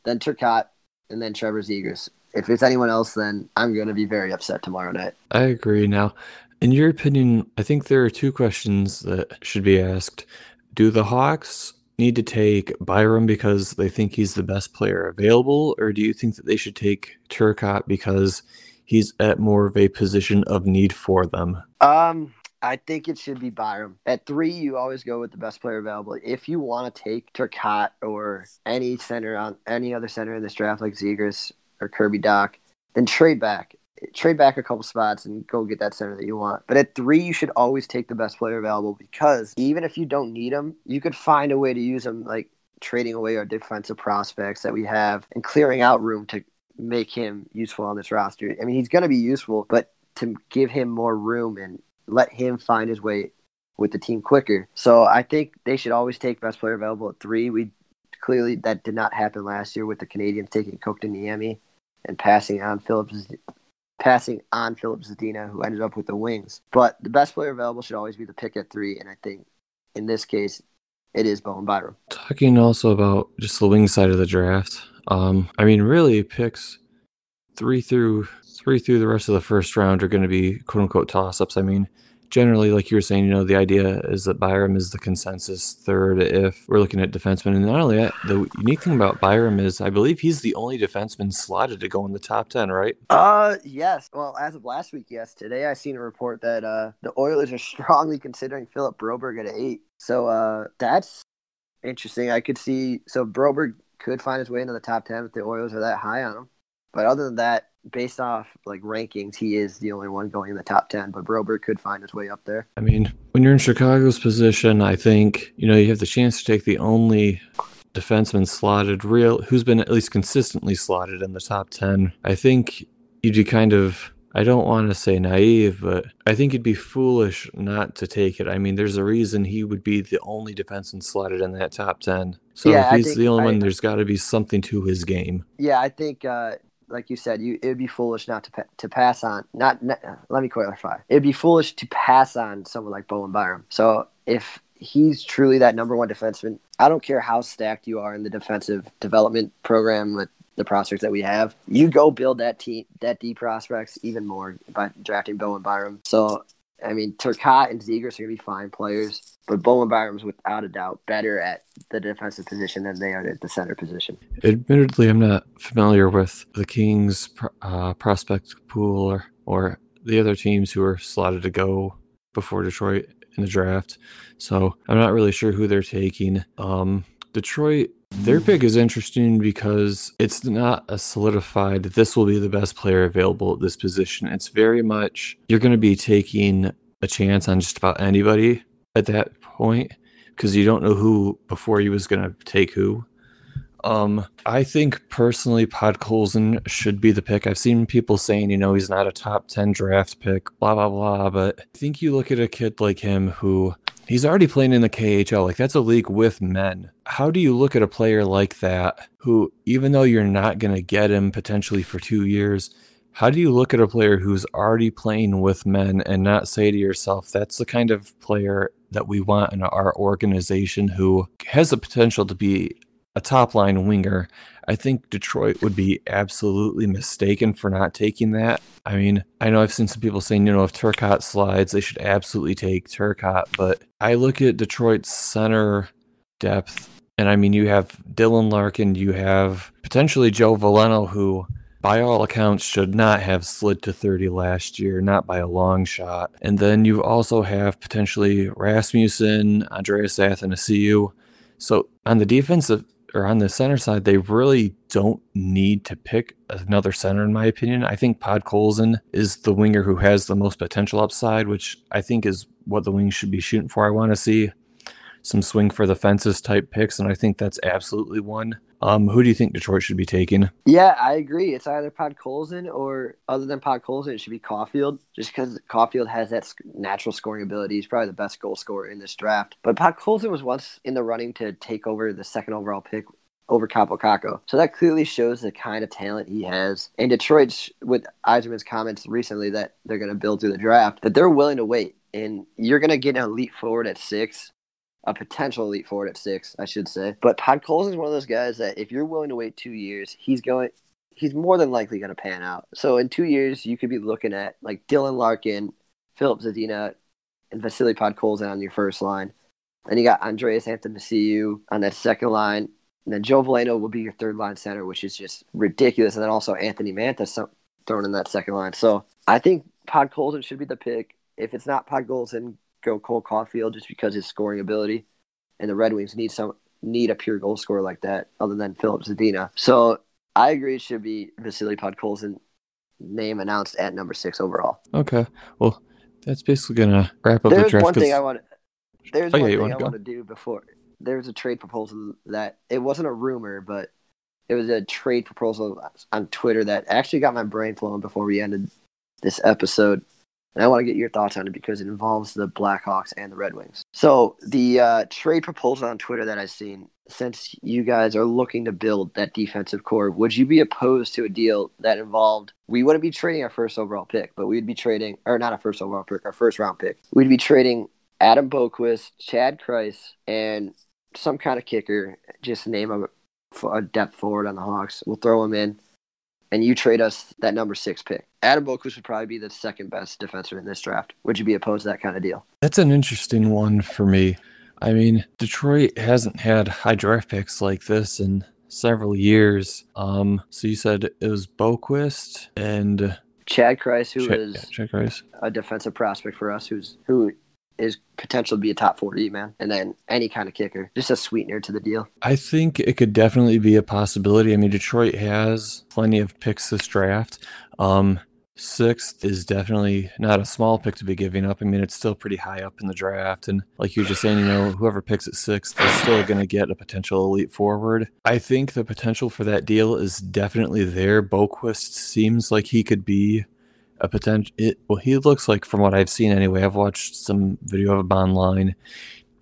then Turcotte, and then Trevor Zegras. If it's anyone else, then I'm going to be very upset tomorrow night. I agree. Now, in your opinion, I think there are two questions that should be asked. Do the Hawks need to take Byram because they think he's the best player available, or do you think that they should take Turcotte because he's at more of a position of need for them? Um, I think it should be Byram. At three, you always go with the best player available. If you want to take Turcotte or any center on any other center in this draft, like Zegras or Kirby Dach, then trade back. Trade back a couple spots and go get that center that you want. But at three, you should always take the best player available because even if you don't need them, you could find a way to use them, like trading away our defensive prospects that we have and clearing out room to make him useful on this roster. I mean, he's going to be useful, but to give him more room and let him find his way with the team quicker. So I think they should always take best player available at three. We clearly that did not happen last year with the Canadiens taking Coke to and passing on Phillips passing on Phillips Zadina, who ended up with the wings. But the best player available should always be the pick at three, and I think in this case it is Bowen Byram. Talking also about just the wing side of the draft. Um, I mean, really, picks three through three through the rest of the first round are going to be quote unquote toss ups. I mean, generally, like you were saying, you know, the idea is that Byram is the consensus third if we're looking at defensemen. And not only that, the unique thing about Byram is I believe he's the only defenseman slotted to go in the top 10, right? Uh, yes. Well, as of last week, yes. Today I seen a report that uh, the Oilers are strongly considering Philip Broberg at eight. So uh, that's interesting. I could see, so Broberg could find his way into the top 10 if the Oilers are that high on him. But other than that, based off like rankings, he is the only one going in the top ten. But Broberg could find his way up there. I mean, when you're in Chicago's position, I think you know you have the chance to take the only defenseman slotted real who's been at least consistently slotted in the top ten. I think you'd be kind of I don't want to say naive, but I think it'd be foolish not to take it. I mean, there's a reason he would be the only defenseman slotted in that top 10. So Yeah, if he's the only I- one, there's got to be something to his game. Yeah, I think, uh, like you said, you it would be foolish not to pa- to pass on. Not, not let me clarify. It'd be foolish to pass on someone like Bowen Byram. So if he's truly that number one defenseman, I don't care how stacked you are in the defensive development program with the prospects that we have. You go build that team, that D prospects even more by drafting Bowen Byram. So. I mean, Turcotte and Zegras are going to be fine players, but Bowen Byram's without a doubt better at the defensive position than they are at the center position. Admittedly, I'm not familiar with the Kings uh, prospect pool or, or the other teams who are slotted to go before Detroit in the draft. So I'm not really sure who they're taking. Um, Detroit, their pick is interesting because it's not a solidified, this will be the best player available at this position. It's very much, you're going to be taking a chance on just about anybody at that point because you don't know who before you was going to take who. Um, I think personally, Podkolzin should be the pick. I've seen people saying, you know, he's not a top 10 draft pick, blah, blah, blah. But I think you look at a kid like him who he's already playing in the KHL. Like, that's a league with men. How do you look at a player like that who, even though you're not going to get him potentially for two years, how do you look at a player who's already playing with men and not say to yourself, that's the kind of player that we want in our organization who has the potential to be a top line winger. I think Detroit would be absolutely mistaken for not taking that. I mean, I know I've seen some people saying, you know, if Turcotte slides, they should absolutely take Turcotte. But I look at Detroit's center depth, and I mean, you have Dylan Larkin, you have potentially Joe Veleno, who by all accounts should not have slid to 30 last year, not by a long shot. And then you also have potentially Rasmussen, Andreas Athanasiou. So on the defensive or on the center side, they really don't need to pick another center, in my opinion. I think Podkolzin is the winger who has the most potential upside, which I think is what the Wings should be shooting for. I want to see some swing for the fences type picks, and I think that's absolutely one. Um, who do you think Detroit should be taking? Yeah, I agree. It's either Podkolzin or other than Podkolzin, it should be Caufield. Just because Caufield has that natural scoring ability, he's probably the best goal scorer in this draft. But Podkolzin was once in the running to take over the second overall pick over Kaapo Kakko. So that clearly shows the kind of talent he has. And Detroit's with Yzerman's comments recently that they're going to build through the draft, that they're willing to wait. And you're going to get an elite forward at six a potential elite forward at six, I should say. But Podkolzin is one of those guys that if you're willing to wait two years, he's going. He's more than likely going to pan out. So in two years, you could be looking at like Dylan Larkin, Filip Zadina, and Vasily Podkolzin on your first line. Then you got Andreas Anthony on that second line. And then Joe Veleno will be your third line center, which is just ridiculous. And then also Anthony Mantha thrown in that second line. So I think Podkolzin should be the pick. If it's not Podkolzin, go Cole Caufield just because his scoring ability. And the Red Wings need some need a pure goal scorer like that, other than Filip Zadina. So I agree it should be Vasily Podkolzin name announced at number six overall. Okay, well, that's basically gonna wrap up the There's draft. one thing I want. Oh, there's Oh, yeah, one thing wanna I want to do before. There's a trade proposal that it wasn't a rumor, but it was a trade proposal on Twitter that actually got my brain flowing before we ended this episode. And I want to get your thoughts on it because it involves the Blackhawks and the Red Wings. So the uh, trade proposal on Twitter that I've seen, since you guys are looking to build that defensive core, would you be opposed to a deal that involved? We wouldn't be trading our first overall pick, but we'd be trading, or not a first overall pick, our first round pick. We'd be trading Adam Boqvist, Chad Krys, and some kind of kicker. Just name a, a depth forward on the Hawks. We'll throw him in and you trade us that number six pick. Adam Boqvist would probably be the second best defender in this draft. Would you be opposed to that kind of deal? That's an interesting one for me. I mean, Detroit hasn't had high draft picks like this in several years. Um, so you said it was Boqvist and Chad Krys, who Chad, is yeah, Chad Krys. a defensive prospect for us, who's who is potential to be a top 40 man and then any kind of kicker just a sweetener to the deal I think it could definitely be a possibility. I mean, Detroit has plenty of picks this draft. Um, sixth is definitely not a small pick to be giving up. I mean, it's still pretty high up in the draft. And like you're just saying, you know, whoever picks at sixth is still going to get a potential elite forward. I think the potential for that deal is definitely there. Boqvist seems like he could be a potential. Well, he looks like, from what I've seen anyway, I've watched some video of him online.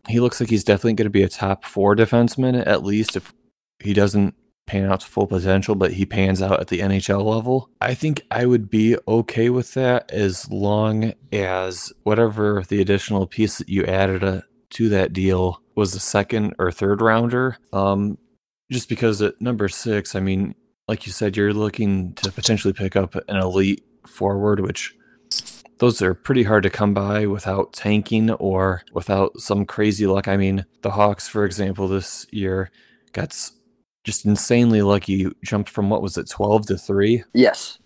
He looks like he's definitely going to be a top four defenseman, at least if he doesn't pan out to full potential, but he pans out at the NHL level. I think I would be okay with that as long as whatever the additional piece that you added uh to that deal was a second or third rounder. Um, just because at number six, I mean, like you said, you're looking to potentially pick up an elite forward, which those are pretty hard to come by without tanking or without some crazy luck. I mean, the Hawks, for example, this year got just insanely lucky. Jumped from what was it, 12 to 3? yes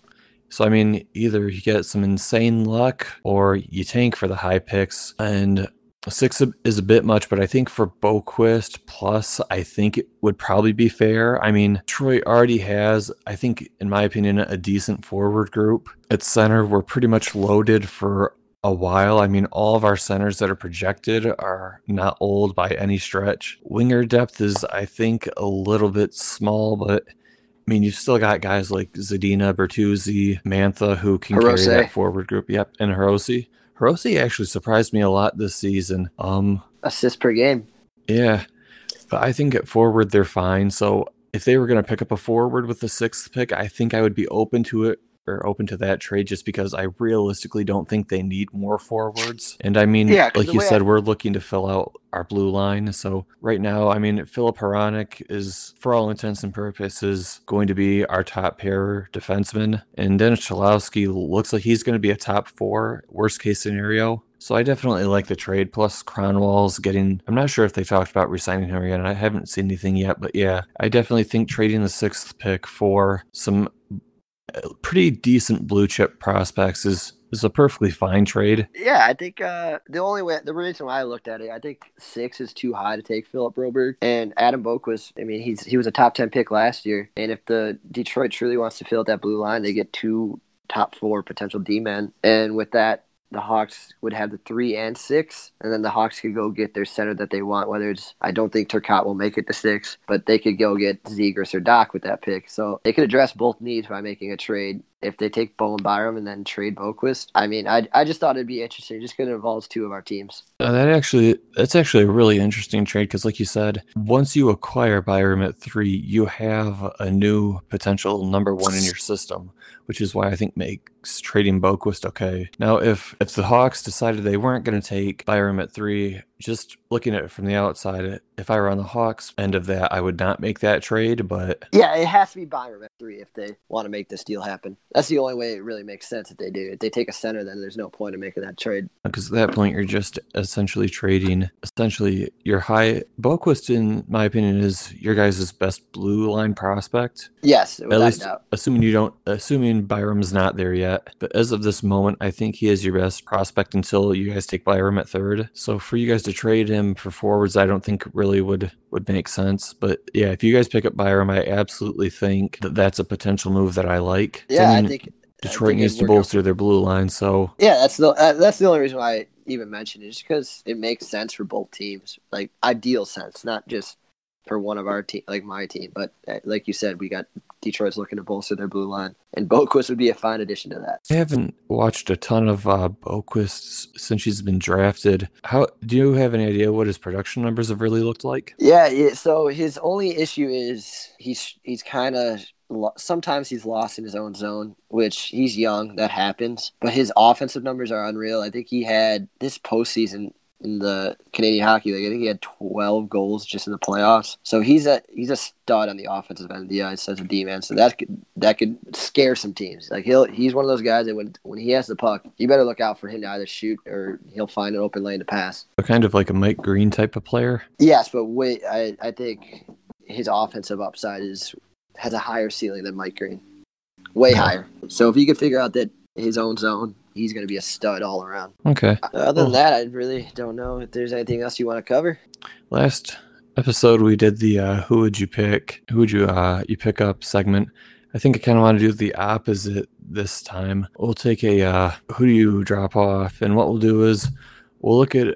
So, I mean, either you get some insane luck or you tank for the high picks. And six is a bit much, but I think for Boqvist plus, I think it would probably be fair. I mean, Troy already has, I think, in my opinion, a decent forward group. At center, we're pretty much loaded for a while. I mean, all of our centers that are projected are not old by any stretch. Winger depth is, I think, a little bit small, but I mean, you've still got guys like Zadina, Bertuzzi, Mantha who can carry that forward group. Yep, and Hirose. Hirose actually surprised me a lot this season. Um, assists per game yeah, but I think at forward they're fine. So if they were going to pick up a forward with the sixth pick, I think I would be open to it or open to that trade just because I realistically don't think they need more forwards. And I mean, Yeah, like you said, I- we're looking to fill out our blue line. So right now, I mean, Filip Hronek is, for all intents and purposes, going to be our top pair defenseman. And Dennis Cholowski looks like he's going to be a top four, worst case scenario. So I definitely like the trade. Plus, Kronwall's getting. I'm not sure if they talked about resigning him yet. And I haven't seen anything yet, but yeah, I definitely think trading the sixth pick for some pretty decent blue chip prospects is is a perfectly fine trade. Yeah, I think uh, the only way, the reason why I looked at it, I think six is too high to take Philip Broberg and Adam Boqvist. I mean, he's he was a top ten pick last year, and if the Detroit truly wants to fill that blue line, they get two top four potential D men, and with that. The Hawks would have the three and six, and then the Hawks could go get their center that they want. Whether it's, I don't think Turcotte will make it to six, but they could go get Zegras or Dach with that pick. So they could address both needs by making a trade if they take Bowen Byram and then trade Boqvist. I mean, I, I just thought it'd be interesting just because it involves two of our teams. Uh, that actually that's actually a really interesting trade because, like you said, once you acquire Byram at three, you have a new potential number one in your system, which is why I think makes trading Boqvist okay. Now, if if the Hawks decided they weren't going to take Byram at three, just looking at it from the outside, if I were on the Hawks end of that, I would not make that trade. But Yeah, it has to be Byram at three if they want to make this deal happen. That's the only way it really makes sense if they do. If they take a center, then there's no point in making that trade. Uh, because at that point you're just essentially trading essentially your high Boqvist in my opinion is your guys' best blue line prospect Yes, at least assuming you don't assuming Byram's not there yet but as of this moment I think he is your best prospect until you guys take Byram at third so for you guys to trade him for forwards I don't think really would would make sense but yeah if you guys pick up Byram I absolutely think that that's a potential move that I like Yeah, I mean, think I Detroit think needs to work out. bolster their blue line so Yeah, that's the uh, that's the only reason why I even mentioned it, just because it makes sense for both teams, like ideal sense, not just for one of our team, like my team. But uh, like you said, we got Detroit's looking to bolster their blue line, and Boqvist would be a fine addition to that. I haven't watched a ton of uh, Boqvist since he's been drafted. How do you have any idea what his production numbers have really looked like? Yeah, yeah so his only issue is he's he's kind of sometimes he's lost in his own zone, which he's young. That happens. But his offensive numbers are unreal. I think he had this postseason in the Canadian Hockey League. I think he had 12 goals just in the playoffs. So he's a he's a stud on the offensive end of the ice as a D man. So that could that could scare some teams. Like he'll he's one of those guys that when when he has the puck, you better look out for him to either shoot or he'll find an open lane to pass. So kind of like a Mike Green type of player. Yes, but wait, I I think his offensive upside is has a higher ceiling than Mike Green, way higher. So if he could figure out that his own zone he's going to be a stud all around. Okay. Other than that, I really don't know if there's anything else you want to cover. Last episode we did the uh, who would you pick? Who would you uh, you pick up segment? I think I kind of want to do the opposite this time. We'll take a uh, who do you drop off, and what we'll do is we'll look at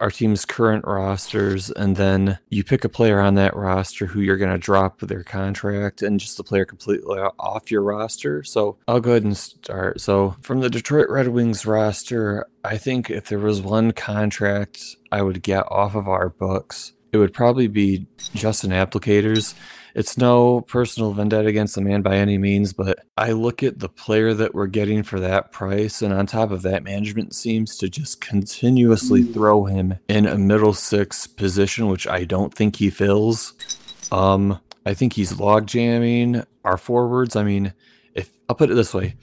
our team's current rosters, and then you pick a player on that roster who you're going to drop their contract and just the player completely off your roster. So I'll go ahead and start. So from the Detroit Red Wings roster, I think if there was one contract I would get off of our books, it would probably be Justin Abdelkader's it's no personal vendetta against the man by any means, but I look at the player that we're getting for that price, and on top of that, management seems to just continuously mm. throw him in a middle six position, which I don't think he fills. Um, I think he's log jamming our forwards. I mean, if I'll put it this way,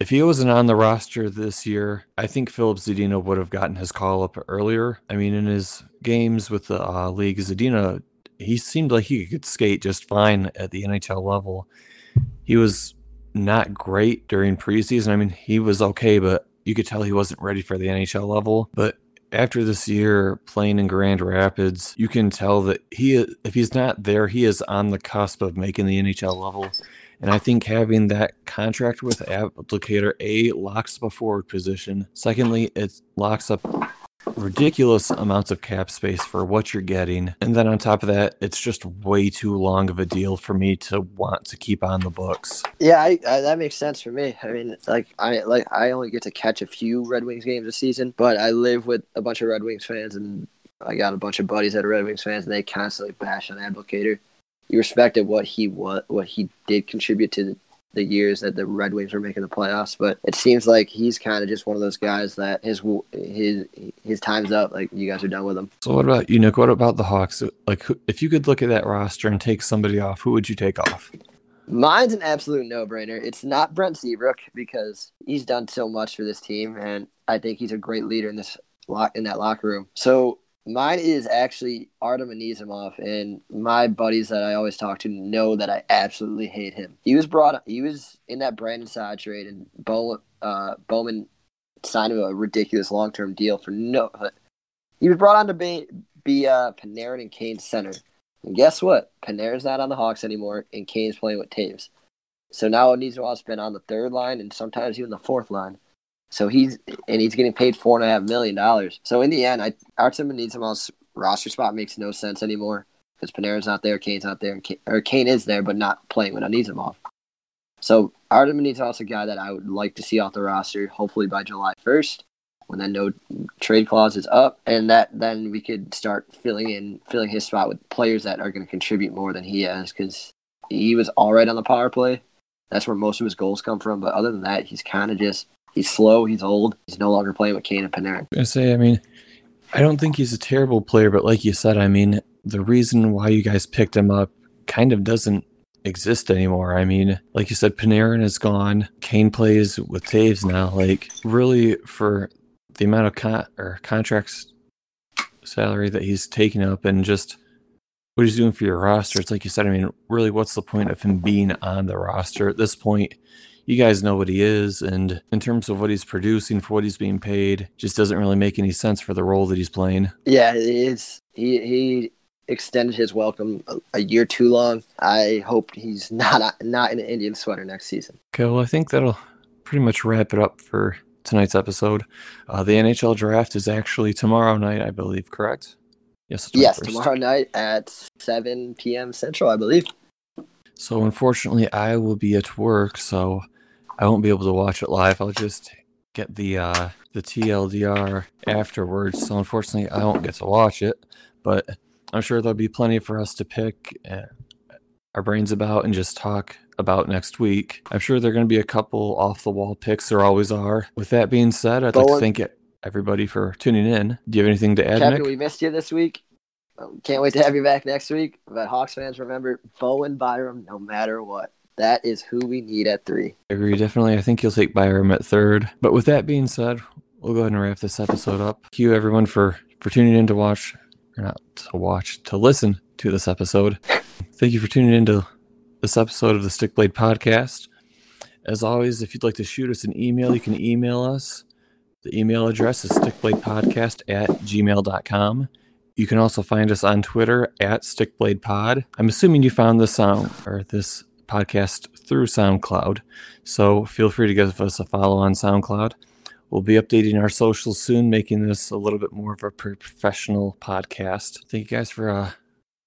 if he wasn't on the roster this year, I think Filip Zadina would have gotten his call up earlier. I mean, in his games with the uh, league, Zadina he seemed like he could skate just fine at the NHL level. He was not great during preseason. I mean, he was okay, but you could tell he wasn't ready for the NHL level. But after this year playing in Grand Rapids, you can tell that he if he's not there, he is on the cusp of making the NHL level. And I think having that contract with applicator A locks up a forward position. Secondly, it locks up ridiculous amounts of cap space for what you're getting. And then on top of that, it's just way too long of a deal for me to want to keep on the books. Yeah, I, I, that makes sense for me. I mean, like I like I only get to catch a few Red Wings games a season, but I live with a bunch of Red Wings fans and I got a bunch of buddies that are Red Wings fans and they constantly bash on Abdelkader. You respected what he what what he did contribute to the years that the Red Wings were making the playoffs. But it seems like he's kind of just one of those guys that his his his time's up. Like you guys are done with him. So what about you, Nick? What about the Hawks? Like, if you could look at that roster and take somebody off, who would you take off? Mine's an absolute no-brainer. It's not Brent Seabrook because he's done so much for this team, and I think he's a great leader in this lock in that locker room. So Mine is actually Artem Anisimov, and my buddies that I always talk to know that I absolutely hate him. He was brought, he was in that Brandon Saad trade, and Bowman, uh, Bowman signed him a ridiculous long term deal for no. He was brought on to be, be uh, Panarin and Kane's center. And guess what? Panarin's not on the Hawks anymore, and Kane's playing with Toews. So now Anisimov's been on the third line and sometimes even the fourth line. So he's and he's getting paid four and a half million dollars. So in the end, I Artem Anisimov's roster spot makes no sense anymore because Panarin's not there, Kane's not there, Kane, or Kane is there but not playing with Anisimov. So Artem a guy that I would like to see off the roster, hopefully by July first, when that no trade clause is up, and that then we could start filling in filling his spot with players that are going to contribute more than he has because he was all right on the power play. That's where most of his goals come from. But other than that, he's kind of just He's slow. He's old. He's no longer playing with Kane and Panarin. I say, I mean, I don't think he's a terrible player, but like you said, I mean, the reason why you guys picked him up kind of doesn't exist anymore. I mean, like you said, Panarin is gone. Kane plays with Toews now. Like, really, for the amount of con- or contracts salary that he's taking up and just what he's doing for your roster, it's like you said. I mean, really, what's the point of him being on the roster at this point? You guys know what he is, and in terms of what he's producing for what he's being paid, just doesn't really make any sense for the role that he's playing. Yeah, it's he he extended his welcome a, a year too long. I hope he's not not in an Indian sweater next season. Okay, well, I think that'll pretty much wrap it up for tonight's episode. Uh, the NHL draft is actually tomorrow night, I believe. Correct? Yes, yes, tomorrow night at 7 p.m. Central, I believe. So unfortunately, I will be at work, so I won't be able to watch it live. I'll just get the uh, the TLDR afterwards. So unfortunately, I won't get to watch it, but I'm sure there'll be plenty for us to pick uh, our brains about and just talk about next week. I'm sure there are going to be a couple off the wall picks. There always are. With that being said, I'd like to thank everybody for tuning in. Do you have anything to add, Kevin, Nick? we missed you this week. Can't wait to have you back next week. But Hawks fans, remember Bowen Byram no matter what. That is who we need at three. I agree, definitely. I think you'll take Byram at third. But with that being said, we'll go ahead and wrap this episode up. Thank you, everyone, for for tuning in to watch, or not to watch, to listen to this episode. Thank you for tuning in to this episode of the Stickblade Podcast. As always, if you'd like to shoot us an email, you can email us. The email address is stickbladepodcast at gmail.com. You can also find us on Twitter at stickbladepod. I'm assuming you found this sound or this podcast through SoundCloud, so feel free to give us a follow on SoundCloud. We'll be updating our socials soon, making this a little bit more of a professional podcast. Thank you guys for uh,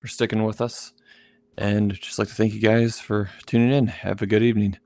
for sticking with us, and just like to thank you guys for tuning in. Have a good evening.